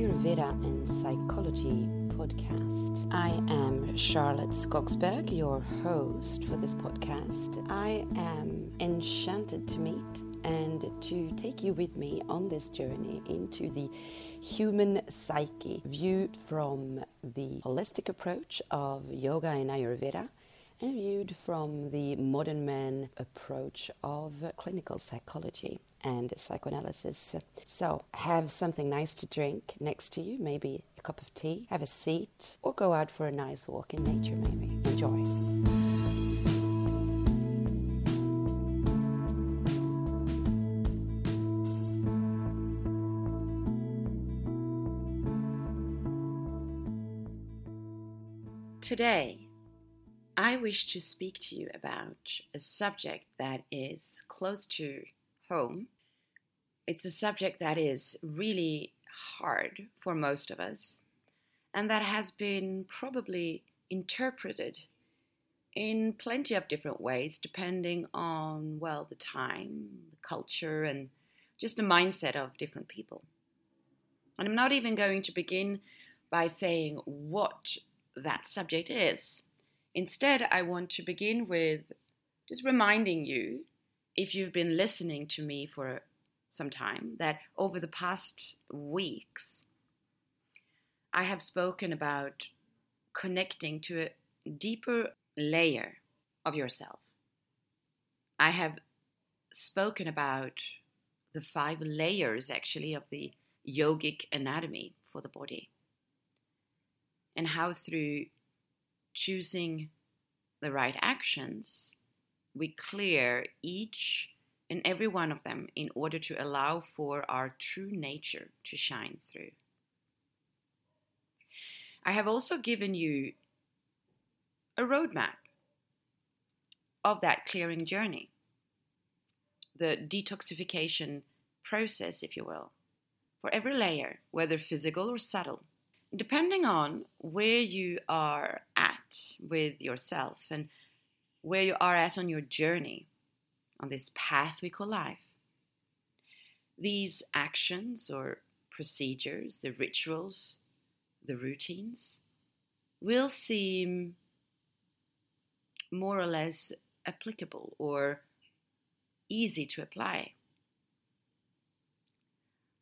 Ayurveda and Psychology podcast. I am Charlotte Skogsberg, your host for this podcast. I am enchanted to meet and to take you with me on this journey into the human psyche, viewed from the holistic approach of yoga and Ayurveda and viewed from the modern man approach of clinical psychology and psychoanalysis. So, have something nice to drink next to you, maybe a cup of tea, have a seat, or go out for a nice walk in nature, maybe. Enjoy. Today, I wish to speak to you about a subject that is close to home. It's a subject that is really hard for most of us and that has been probably interpreted in plenty of different ways depending on, well, the time, the culture, and just the mindset of different people. And I'm not even going to begin by saying what that subject is Instead, I want to begin with just reminding you, if you've been listening to me for some time, that over the past weeks, I have spoken about connecting to a deeper layer of yourself. I have spoken about the five layers actually of the yogic anatomy for the body and how through choosing the right actions, we clear each and every one of them in order to allow for our true nature to shine through. I have also given you a roadmap of that clearing journey, the detoxification process, if you will, for every layer, whether physical or subtle. Depending on where you are at with yourself and where you are at on your journey on this path we call life. These actions or procedures, the rituals, the routines, will seem more or less applicable or easy to apply.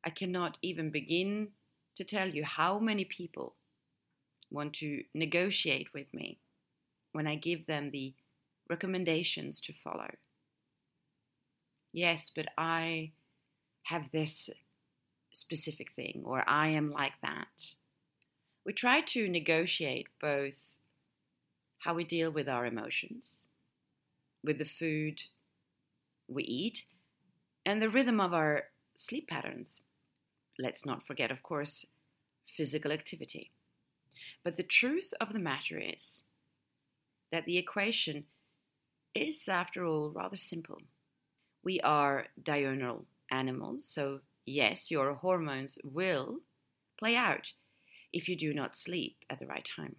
I cannot even begin to tell you how many people want to negotiate with me when I give them the recommendations to follow. Yes, but I have this specific thing, or I am like that. We try to negotiate both how we deal with our emotions, with the food we eat, and the rhythm of our sleep patterns. Let's not forget, of course, physical activity. But the truth of the matter is that the equation is, after all, rather simple. We are diurnal animals, so yes, your hormones will play out if you do not sleep at the right time.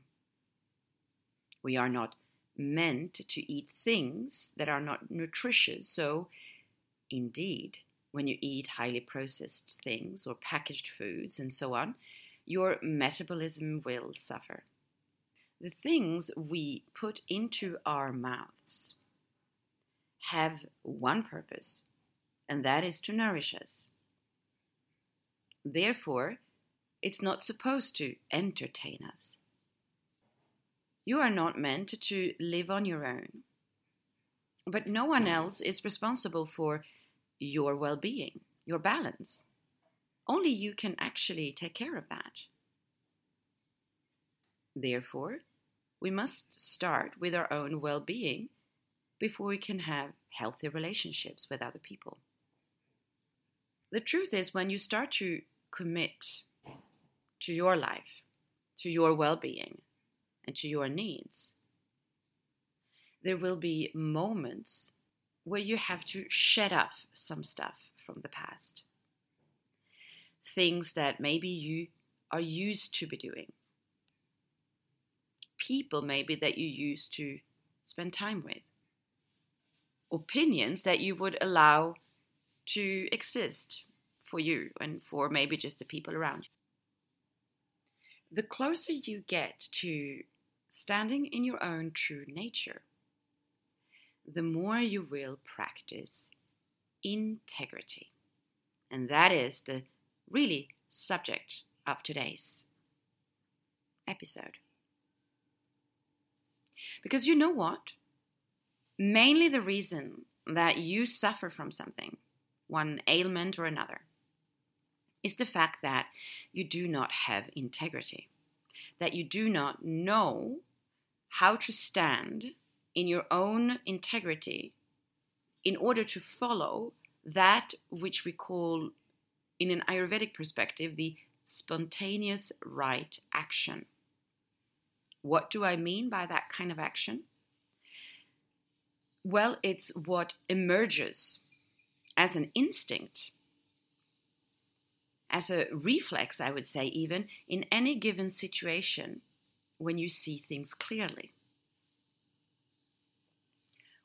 We are not meant to eat things that are not nutritious, so indeed, when you eat highly processed things or packaged foods and so on, your metabolism will suffer. The things we put into our mouths have one purpose, and that is to nourish us. Therefore, it's not supposed to entertain us. You are not meant to live on your own, but no one else is responsible for your well being, your balance. Only you can actually take care of that. Therefore, we must start with our own well being before we can have healthy relationships with other people. The truth is, when you start to commit to your life, to your well being, and to your needs, there will be moments where you have to shed off some stuff from the past. Things that maybe you are used to be doing, people maybe that you used to spend time with, opinions that you would allow to exist for you and for maybe just the people around you. the closer you get to standing in your own true nature, the more you will practice integrity. And that is the really subject of today's episode. Because you know what? Mainly the reason that you suffer from something, one ailment or another, is the fact that you do not have integrity, that you do not know how to stand in your own integrity in order to follow that which we call, in an Ayurvedic perspective, the spontaneous right action. What do I mean by that kind of action? Well, it's what emerges as an instinct, as a reflex, I would say, even in any given situation when you see things clearly.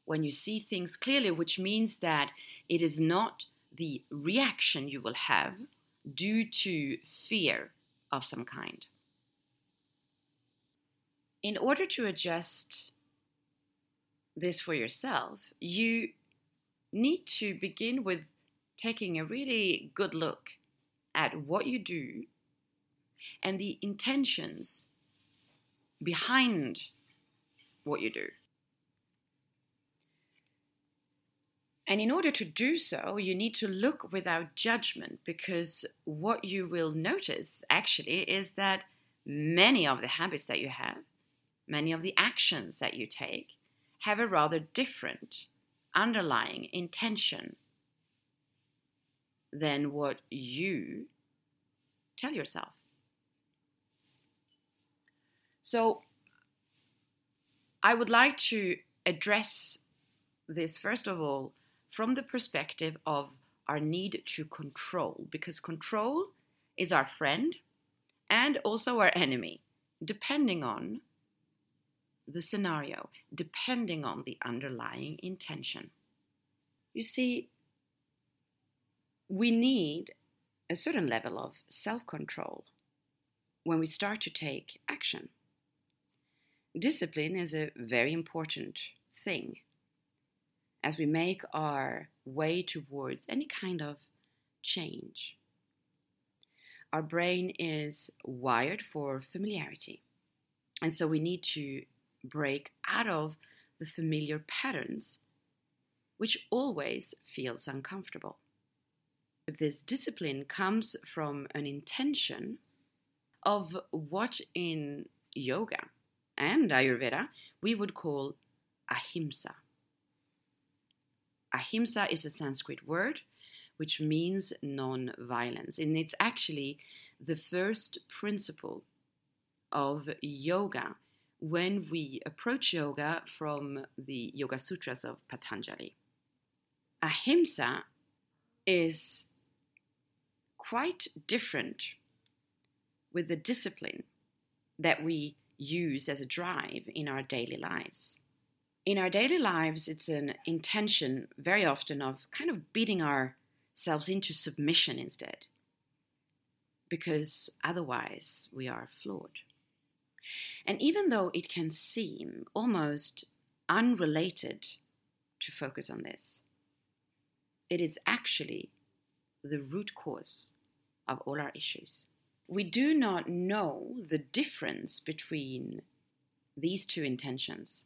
When you see things clearly, which means that it is not the reaction you will have due to fear of some kind. In order to adjust this for yourself, you need to begin with taking a really good look at what you do and the intentions behind what you do. And in order to do so, you need to look without judgment because what you will notice actually is that many of the habits that you have, many of the actions that you take, have a rather different underlying intention than what you tell yourself. So, I would like to address this first of all from the perspective of our need to control, because control is our friend and also our enemy, depending on the scenario, depending on the underlying intention. You see, we need a certain level of self control when we start to take action. Discipline is a very important thing as we make our way towards any kind of change. Our brain is wired for familiarity, and so we need to break out of the familiar patterns, which always feels uncomfortable. This discipline comes from an intention of what in yoga and Ayurveda we would call ahimsa. Ahimsa is a Sanskrit word which means non violence, and it's actually the first principle of yoga when we approach yoga from the Yoga Sutras of Patanjali. Ahimsa is quite different with the discipline that we use as a drive in our daily lives. In our daily lives, it's an intention very often of kind of beating ourselves into submission instead, because otherwise we are flawed. And even though it can seem almost unrelated to focus on this, it is actually the root cause of all our issues. We do not know the difference between these two intentions.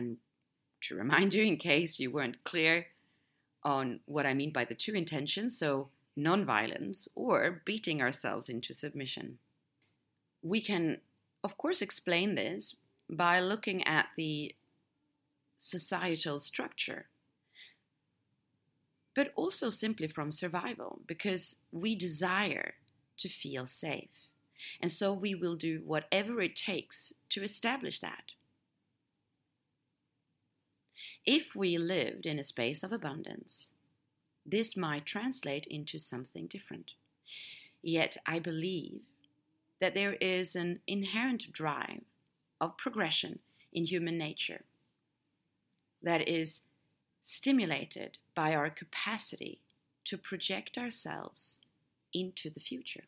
And to remind you, in case you weren't clear on what I mean by the two intentions, so nonviolence or beating ourselves into submission. We can, of course, explain this by looking at the societal structure, but also simply from survival, because we desire to feel safe. And so we will do whatever it takes to establish that. If we lived in a space of abundance, this might translate into something different. Yet I believe that there is an inherent drive of progression in human nature that is stimulated by our capacity to project ourselves into the future.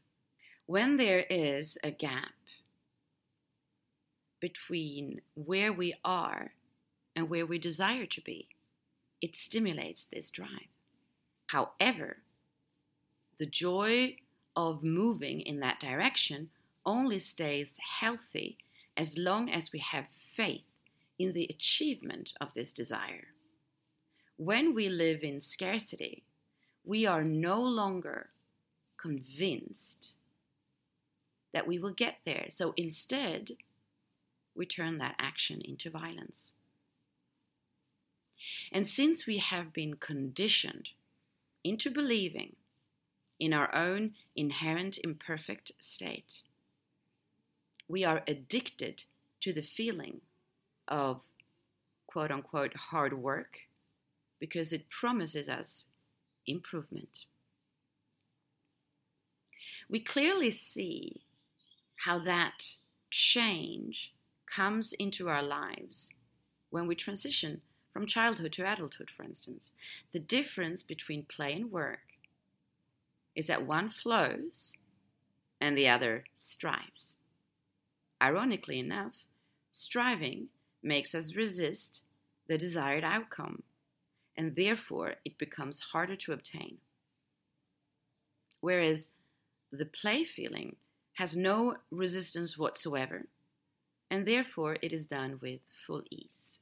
when there is a gap between where we are and where we desire to be, it stimulates this drive. However, the joy of moving in that direction only stays healthy as long as we have faith in the achievement of this desire. When we live in scarcity, we are no longer convinced that we will get there. So instead, we turn that action into violence. And since we have been conditioned into believing in our own inherent imperfect state, we are addicted to the feeling of quote unquote hard work because it promises us improvement. We clearly see how that change comes into our lives when we transition from childhood to adulthood, for instance. The difference between play and work is that one flows and the other strives. Ironically enough, striving makes us resist the desired outcome, and therefore it becomes harder to obtain. Whereas the play feeling has no resistance whatsoever, and therefore it is done with full ease.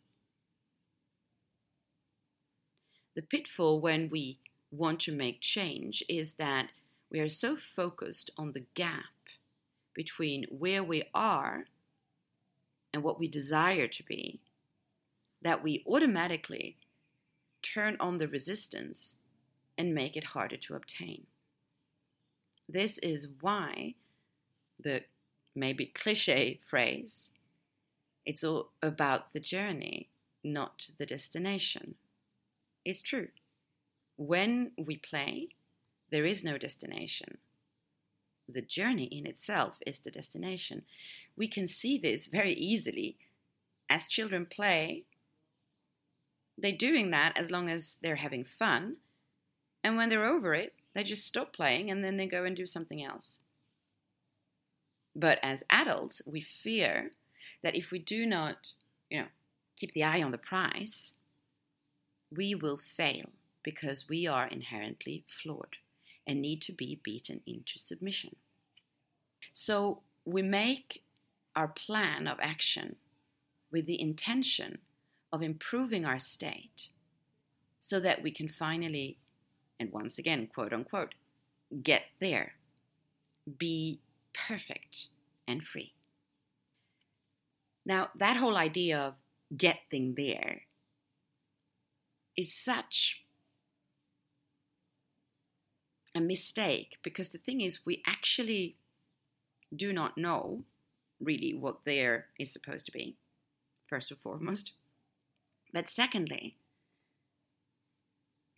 The pitfall when we want to make change is that we are so focused on the gap between where we are and what we desire to be that we automatically turn on the resistance and make it harder to obtain. This is why the maybe cliche phrase it's all about the journey, not the destination, is true. When we play, there is no destination. The journey in itself is the destination. We can see this very easily. As children play, they're doing that as long as they're having fun. And when they're over it, they just stop playing and then they go and do something else. But as adults, we fear that if we do not, you know, keep the eye on the prize, we will fail because we are inherently flawed and need to be beaten into submission. So we make our plan of action with the intention of improving our state so that we can finally, and once again, quote unquote, get there, be perfect and free. Now, that whole idea of getting there is such a mistake because the thing is, we actually do not know really what there is supposed to be, first and foremost. But secondly,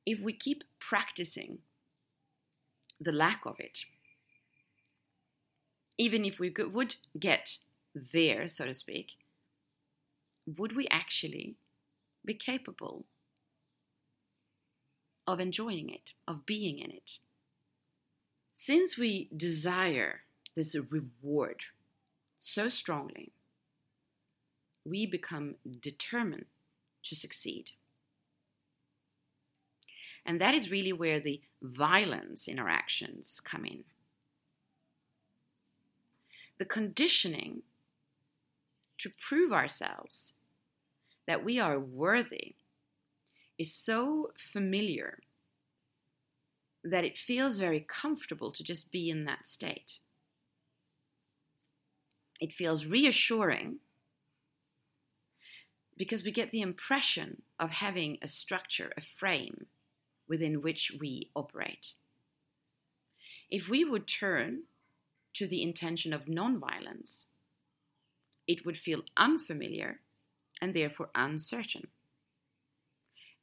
if we keep practicing the lack of it, even if we would get there, so to speak, would we actually be capable of enjoying it, of being in it? Since we desire this reward so strongly, we become determined to succeed. And that is really where the violence in our actions come in. The conditioning to prove ourselves that we are worthy is so familiar that it feels very comfortable to just be in that state. It feels reassuring because we get the impression of having a structure, a frame within which we operate. If we would turn to the intention of nonviolence, it would feel unfamiliar and therefore uncertain.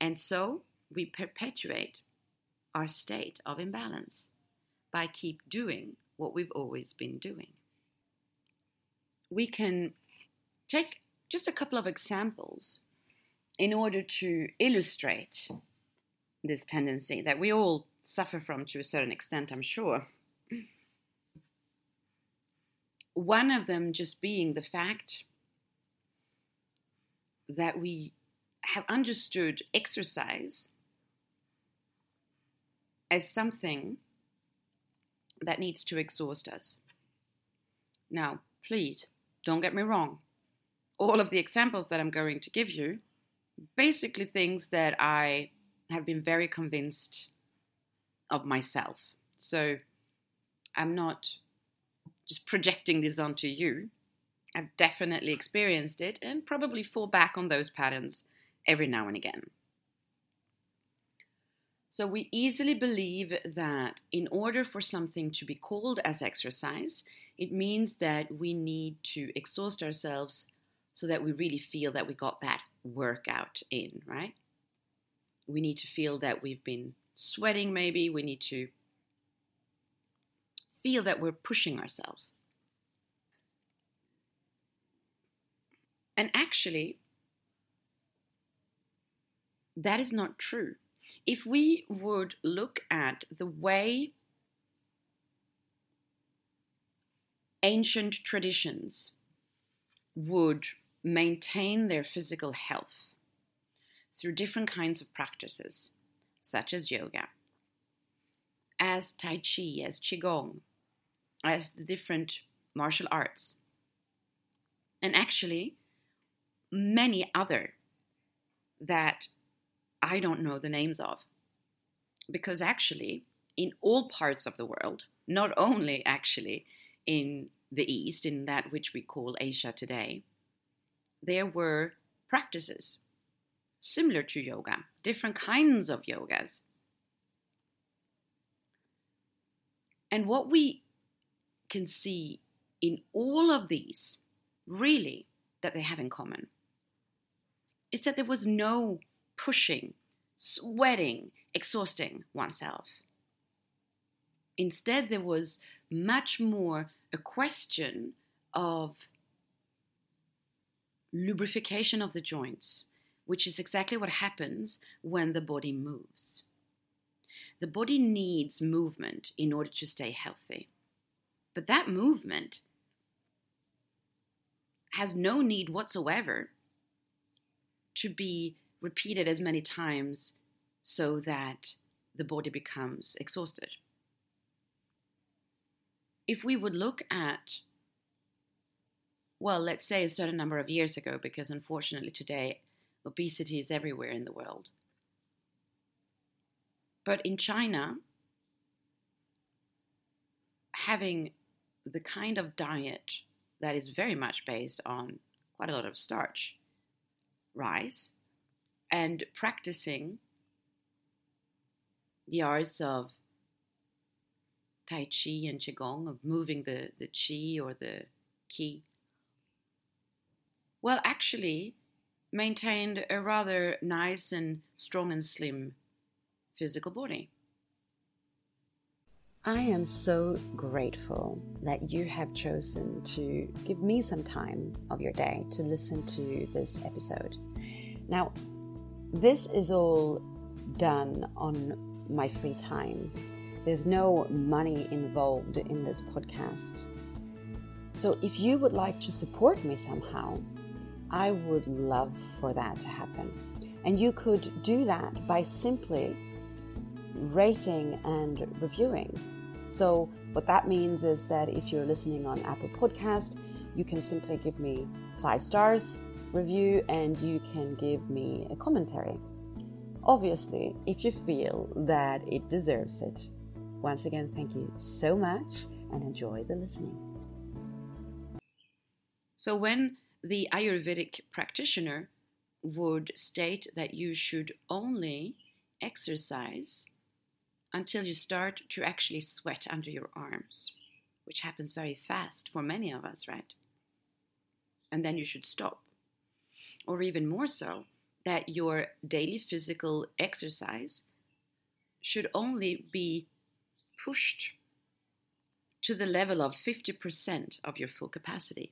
And so we perpetuate our state of imbalance by keep doing what we've always been doing. We can take just a couple of examples in order to illustrate this tendency that we all suffer from to a certain extent, I'm sure. one of them just being the fact that we have understood exercise as something that needs to exhaust us. Now, please, don't get me wrong. All of the examples that I'm going to give you, basically things that I have been very convinced of myself. So I'm not just projecting this onto you. I've definitely experienced it and probably fall back on those patterns every now and again. So we easily believe that in order for something to be called as exercise, it means that we need to exhaust ourselves so that we really feel that we got that workout in, right? We need to feel that we've been sweating, maybe. We need to feel that we're pushing ourselves. And actually, that is not true. If we would look at the way ancient traditions would maintain their physical health through different kinds of practices, such as yoga, as Tai Chi, as Qigong, as the different martial arts, and actually many other that I don't know the names of. Because actually, in all parts of the world, not only actually in the East, in that which we call Asia today, there were practices similar to yoga, different kinds of yogas. And what we can see in all of these, really, that they have in common, is that there was no pushing, sweating, exhausting oneself. Instead, there was much more a question of lubrification of the joints, which is exactly what happens when the body moves. The body needs movement in order to stay healthy. But that movement has no need whatsoever to be repeated as many times so that the body becomes exhausted. If we would look at, well, let's say a certain number of years ago, because unfortunately today obesity is everywhere in the world. But in China, having the kind of diet that is very much based on quite a lot of starch, rice, and practicing the arts of Tai Chi and Qigong, of moving the, the Qi or the Qi, well, actually maintained a rather nice and strong and slim physical body. I am so grateful that you have chosen to give me some time of your day to listen to this episode. Now, this is all done on my free time. There's no money involved in this podcast. So if you would like to support me somehow, I would love for that to happen. And you could do that by simply rating and reviewing. So, what that means is that if you're listening on Apple Podcast, you can simply give me five stars review and you can give me a commentary. Obviously, if you feel that it deserves it. Once again, thank you so much and enjoy the listening. So, when the Ayurvedic practitioner would state that you should only exercise until you start to actually sweat under your arms, which happens very fast for many of us, right? And then you should stop or even more so, that your daily physical exercise should only be pushed to the level of 50% of your full capacity.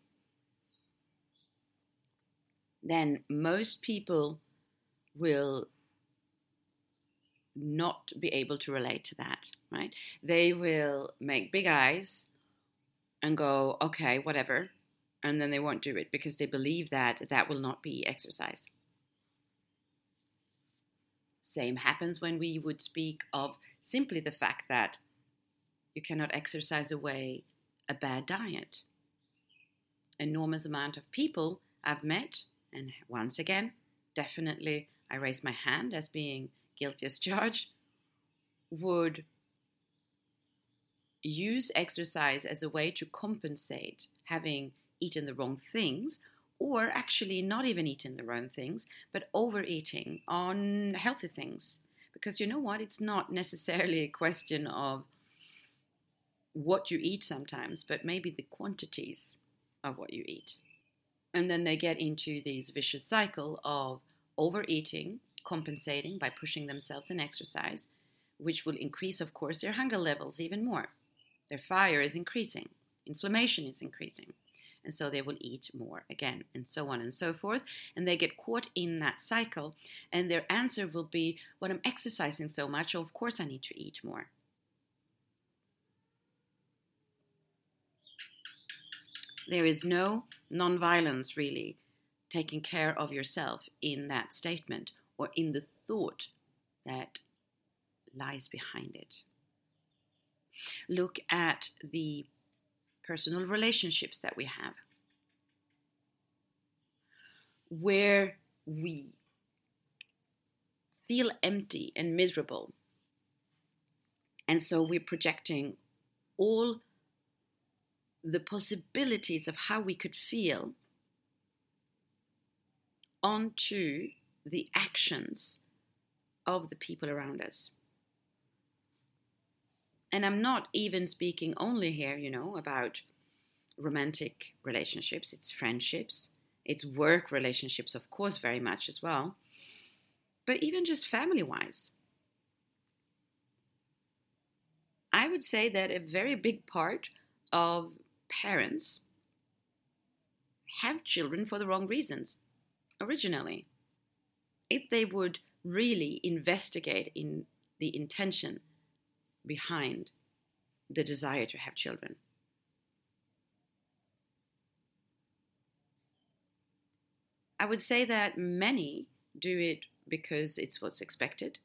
Then most people will not be able to relate to that, right? They will make big eyes and go, okay, whatever, and then they won't do it because they believe that that will not be exercise. Same happens when we would speak of simply the fact that you cannot exercise away a bad diet. Enormous amount of people I've met, and once again, definitely I raise my hand as being guilty as charged, would use exercise as a way to compensate having eaten the wrong things or actually not even eating the wrong things but overeating on healthy things. Because you know what? It's not necessarily a question of what you eat sometimes but maybe the quantities of what you eat. And then they get into this vicious cycle of overeating compensating by pushing themselves in exercise which will increase of course their hunger levels even more. Their fire is increasing, inflammation is increasing, and so they will eat more again, and so on and so forth. And they get caught in that cycle, and their answer will be, When I'm exercising so much, of course I need to eat more. There is no non-violence really taking care of yourself in that statement or in the thought that lies behind it. Look at the personal relationships that we have, where we feel empty and miserable. And so we're projecting all the possibilities of how we could feel onto the actions of the people around us and I'm not even speaking only here, you know, about romantic relationships, it's friendships, it's work relationships, of course, very much as well, but even just family wise. I would say that a very big part of parents have children for the wrong reasons originally. If they would really investigate in the intention behind the desire to have children. I would say that many do it because it's what's expected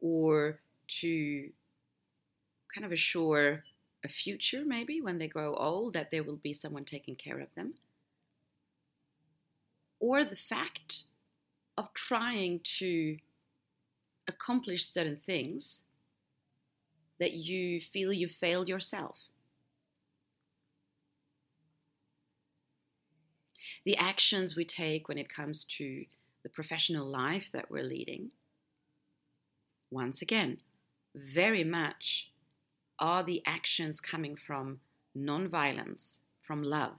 or to kind of assure a future, maybe when they grow old, that there will be someone taking care of them. Or the fact of trying to accomplish certain things that you feel you failed yourself. The actions we take when it comes to the professional life that we're leading, once again, very much are the actions coming from non-violence, from love,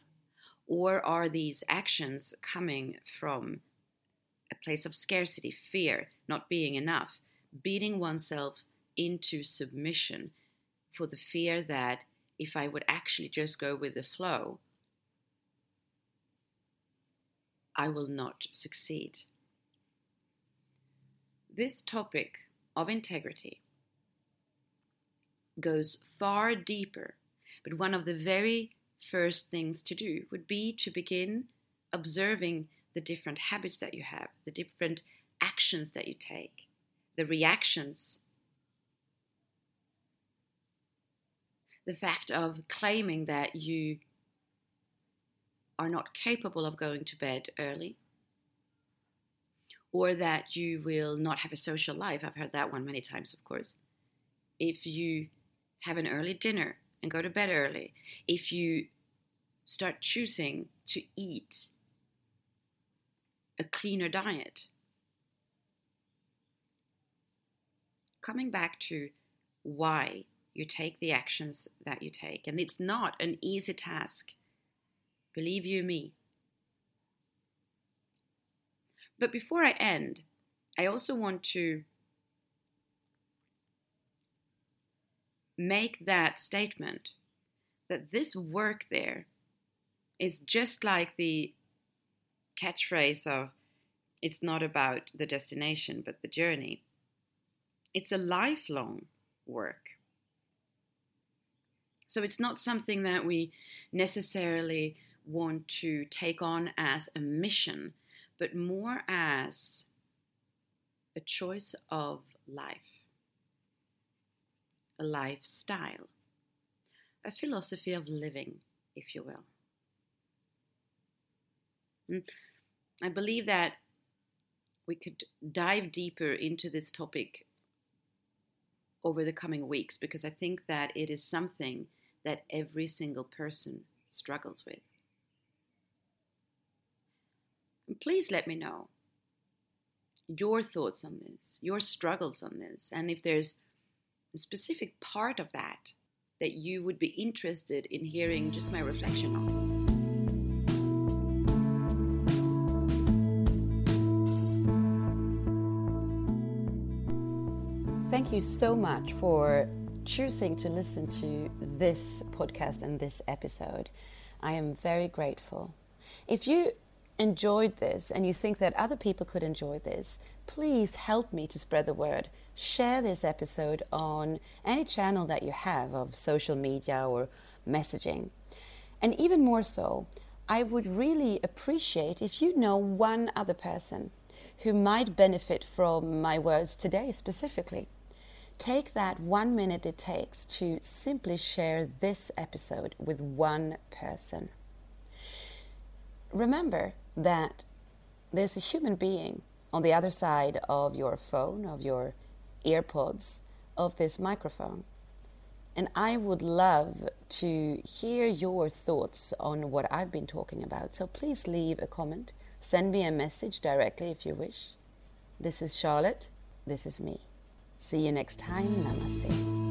or are these actions coming from a place of scarcity, fear, not being enough, beating oneself into submission for the fear that if I would actually just go with the flow, I will not succeed. This topic of integrity goes far deeper, but one of the very first things to do would be to begin observing the different habits that you have, the different actions that you take, the reactions the fact of claiming that you are not capable of going to bed early or that you will not have a social life. I've heard that one many times, of course. If you have an early dinner and go to bed early, if you start choosing to eat a cleaner diet, coming back to why you take the actions that you take. And it's not an easy task. Believe you me. But before I end, I also want to make that statement that this work there is just like the catchphrase of it's not about the destination but the journey. It's a lifelong work. So it's not something that we necessarily want to take on as a mission, but more as a choice of life, a lifestyle, a philosophy of living, if you will. And I believe that we could dive deeper into this topic over the coming weeks because I think that it is something that every single person struggles with. And please let me know your thoughts on this, your struggles on this, and if there's a specific part of that that you would be interested in hearing just my reflection on. Thank you so much for choosing to listen to this podcast and this episode. I am very grateful. If you enjoyed this and you think that other people could enjoy this, please help me to spread the word. Share this episode on any channel that you have of social media or messaging. And even more so, I would really appreciate if you know one other person who might benefit from my words today specifically. Take that one minute it takes to simply share this episode with one person. Remember, that there's a human being on the other side of your phone, of your earpods, of this microphone. And I would love to hear your thoughts on what I've been talking about. So please leave a comment. Send me a message directly if you wish. This is Charlotte. This is me. See you next time. Namaste.